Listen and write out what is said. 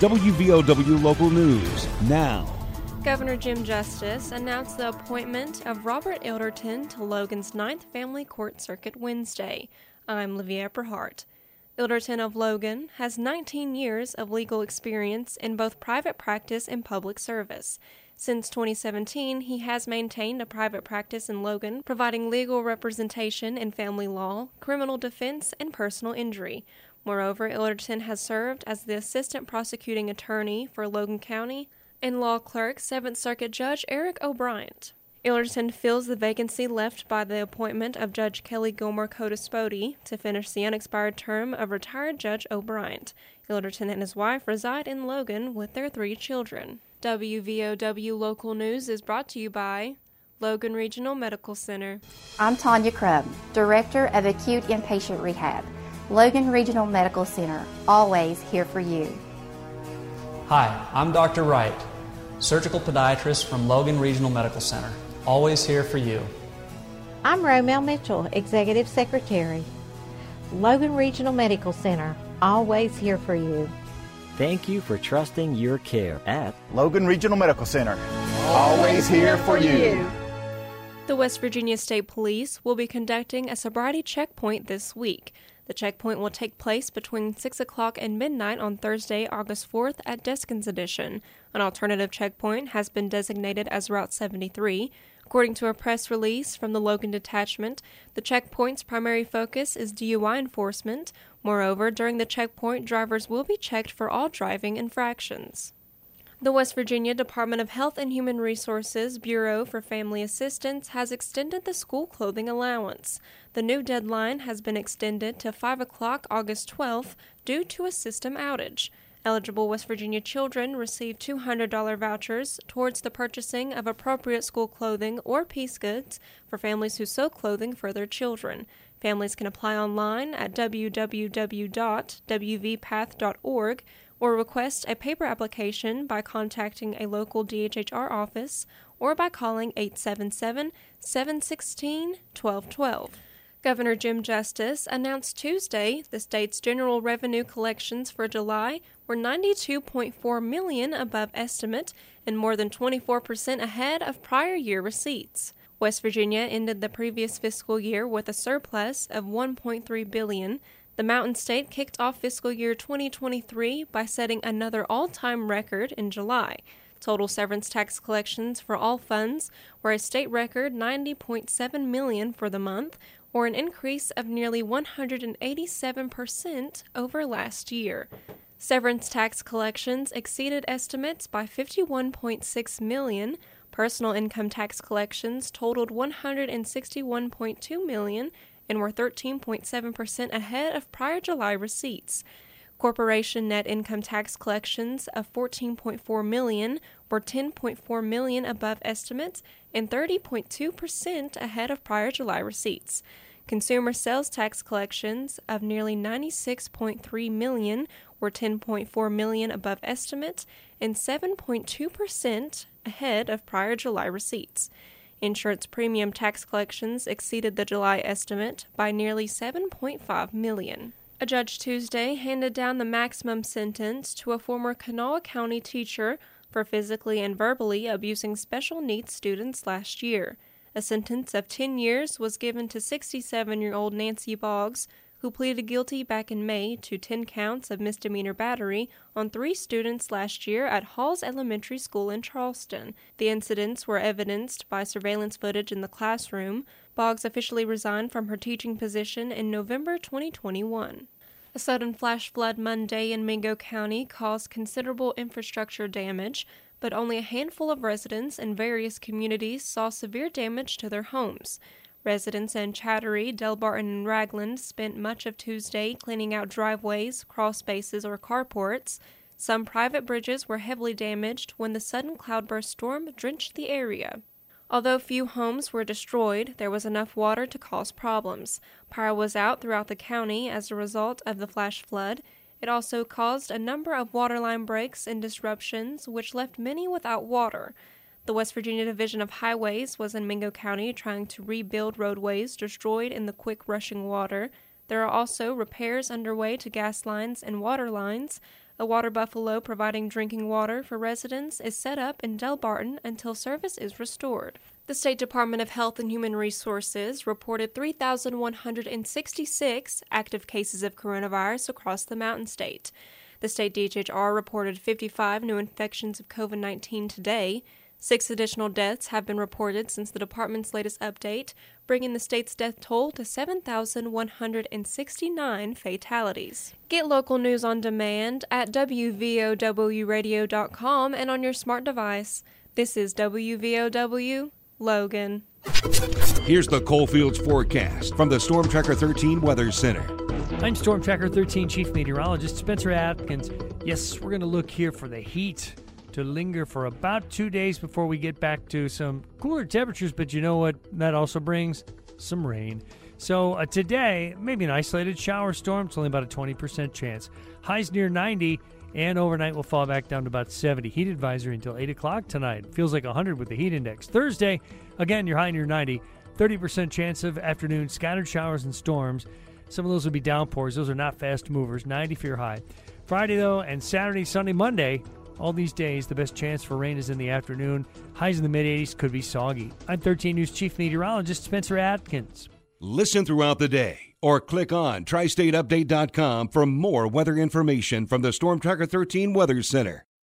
WVOW Local News now. Governor Jim Justice announced the appointment of Robert Ilderton to Logan's Ninth Family Court Circuit Wednesday. I'm Livia Eberhart. Ilderton of Logan has 19 years of legal experience in both private practice and public service. Since 2017, he has maintained a private practice in Logan, providing legal representation in family law, criminal defense, and personal injury. Moreover, Ilderton has served as the assistant prosecuting attorney for Logan County and law clerk 7th Circuit Judge Eric O'Briant. Ilderton fills the vacancy left by the appointment of Judge Kelly Gilmore Codispoti to finish the unexpired term of retired Judge O'Briant. Ilderton and his wife reside in Logan with their three children. WVOW Local News is brought to you by Logan Regional Medical Center. I'm Tanya Crubb, Director of Acute Inpatient Rehab. Logan Regional Medical Center, always here for you. Hi, I'm Dr. Wright, surgical podiatrist from Logan Regional Medical Center, always here for you. I'm Romel Mitchell, Executive Secretary. Logan Regional Medical Center, always here for you. Thank you for trusting your care at Logan Regional Medical Center, always here for you. The West Virginia State Police will be conducting a sobriety checkpoint this week. The checkpoint will take place between 6 o'clock and midnight on Thursday, August 4th at Deskins Addition. An alternative checkpoint has been designated as Route 73. According to a press release from the Logan Detachment, the checkpoint's primary focus is DUI enforcement. Moreover, during the checkpoint, drivers will be checked for all driving infractions. The West Virginia Department of Health and Human Resources Bureau for Family Assistance has extended the school clothing allowance. The new deadline has been extended to 5 o'clock August 12th due to a system outage. Eligible West Virginia children receive $200 vouchers towards the purchasing of appropriate school clothing or piece goods for families who sew clothing for their children. Families can apply online at www.wvpath.org or request a paper application by contacting a local DHHR office or by calling 877 716 1212. Governor Jim Justice announced Tuesday the state's general revenue collections for July were 92.4 million above estimate and more than 24% ahead of prior year receipts. West Virginia ended the previous fiscal year with a surplus of 1.3 billion. The Mountain State kicked off fiscal year 2023 by setting another all-time record in July. Total severance tax collections for all funds were a state record 90.7 million for the month, or an increase of nearly 187% over last year. Severance tax collections exceeded estimates by 51.6 million. Personal income tax collections totaled 161.2 million and were 13.7% ahead of prior July receipts. Corporation net income tax collections of 14.4 million were 10.4 million above estimates and 30.2% ahead of prior July receipts. Consumer sales tax collections of nearly 96.3 million were 10.4 million above estimates and 7.2% ahead of prior July receipts. Insurance premium tax collections exceeded the July estimate by nearly 7.5 million. A judge Tuesday handed down the maximum sentence to a former Kanawha County teacher for physically and verbally abusing special needs students last year. A sentence of 10 years was given to 67 year old Nancy Boggs, who pleaded guilty back in May to 10 counts of misdemeanor battery on three students last year at Holz Elementary School in Charleston. The incidents were evidenced by surveillance footage in the classroom. Boggs officially resigned from her teaching position in November 2021. A sudden flash flood Monday in Mingo County caused considerable infrastructure damage, but only a handful of residents in various communities saw severe damage to their homes. Residents in Chattaroy, Delbarton, and Ragland spent much of Tuesday cleaning out driveways, crawl spaces, or carports. Some private bridges were heavily damaged when the sudden cloudburst storm drenched the area. Although few homes were destroyed, there was enough water to cause problems. Power was out throughout the county as a result of the flash flood. It also caused a number of waterline breaks and disruptions, which left many without water. The West Virginia Division of Highways was in Mingo County trying to rebuild roadways destroyed in the quick rushing water. There are also repairs underway to gas lines and water lines. A water buffalo providing drinking water for residents is set up in Delbarton until service is restored. The State Department of Health and Human Resources reported 3,166 active cases of coronavirus across the Mountain State. The state DHR reported 55 new infections of COVID 19 today. Six additional deaths have been reported since the department's latest update, bringing the state's death toll to 7,169 fatalities. Get local news on demand at WVOWradio.com and on your smart device. This is WVOW Logan. Here's the Coalfields forecast from the Storm Tracker 13 Weather Center. I'm Storm Tracker 13 Chief Meteorologist Spencer Adkins. Yes, we're going to look here for the heat to linger for about two days before we get back to some cooler temperatures, but you know what that also brings? Some rain. So uh, today, maybe an isolated shower storm. It's only about a 20% chance. Highs near 90, and overnight will fall back down to about 70. Heat advisory until 8 o'clock tonight. Feels like 100 with the heat index. Thursday, again, you're high near 90. 30% chance of afternoon scattered showers and storms. Some of those will be downpours. Those are not fast movers. 90 for your high. Friday, though, and Saturday, Sunday, Monday, all these days, the best chance for rain is in the afternoon. Highs in the mid 80s could be soggy. I'm 13 News Chief Meteorologist Spencer Adkins. Listen throughout the day or click on tristateupdate.com for more weather information from the Storm Tracker 13 Weather Center.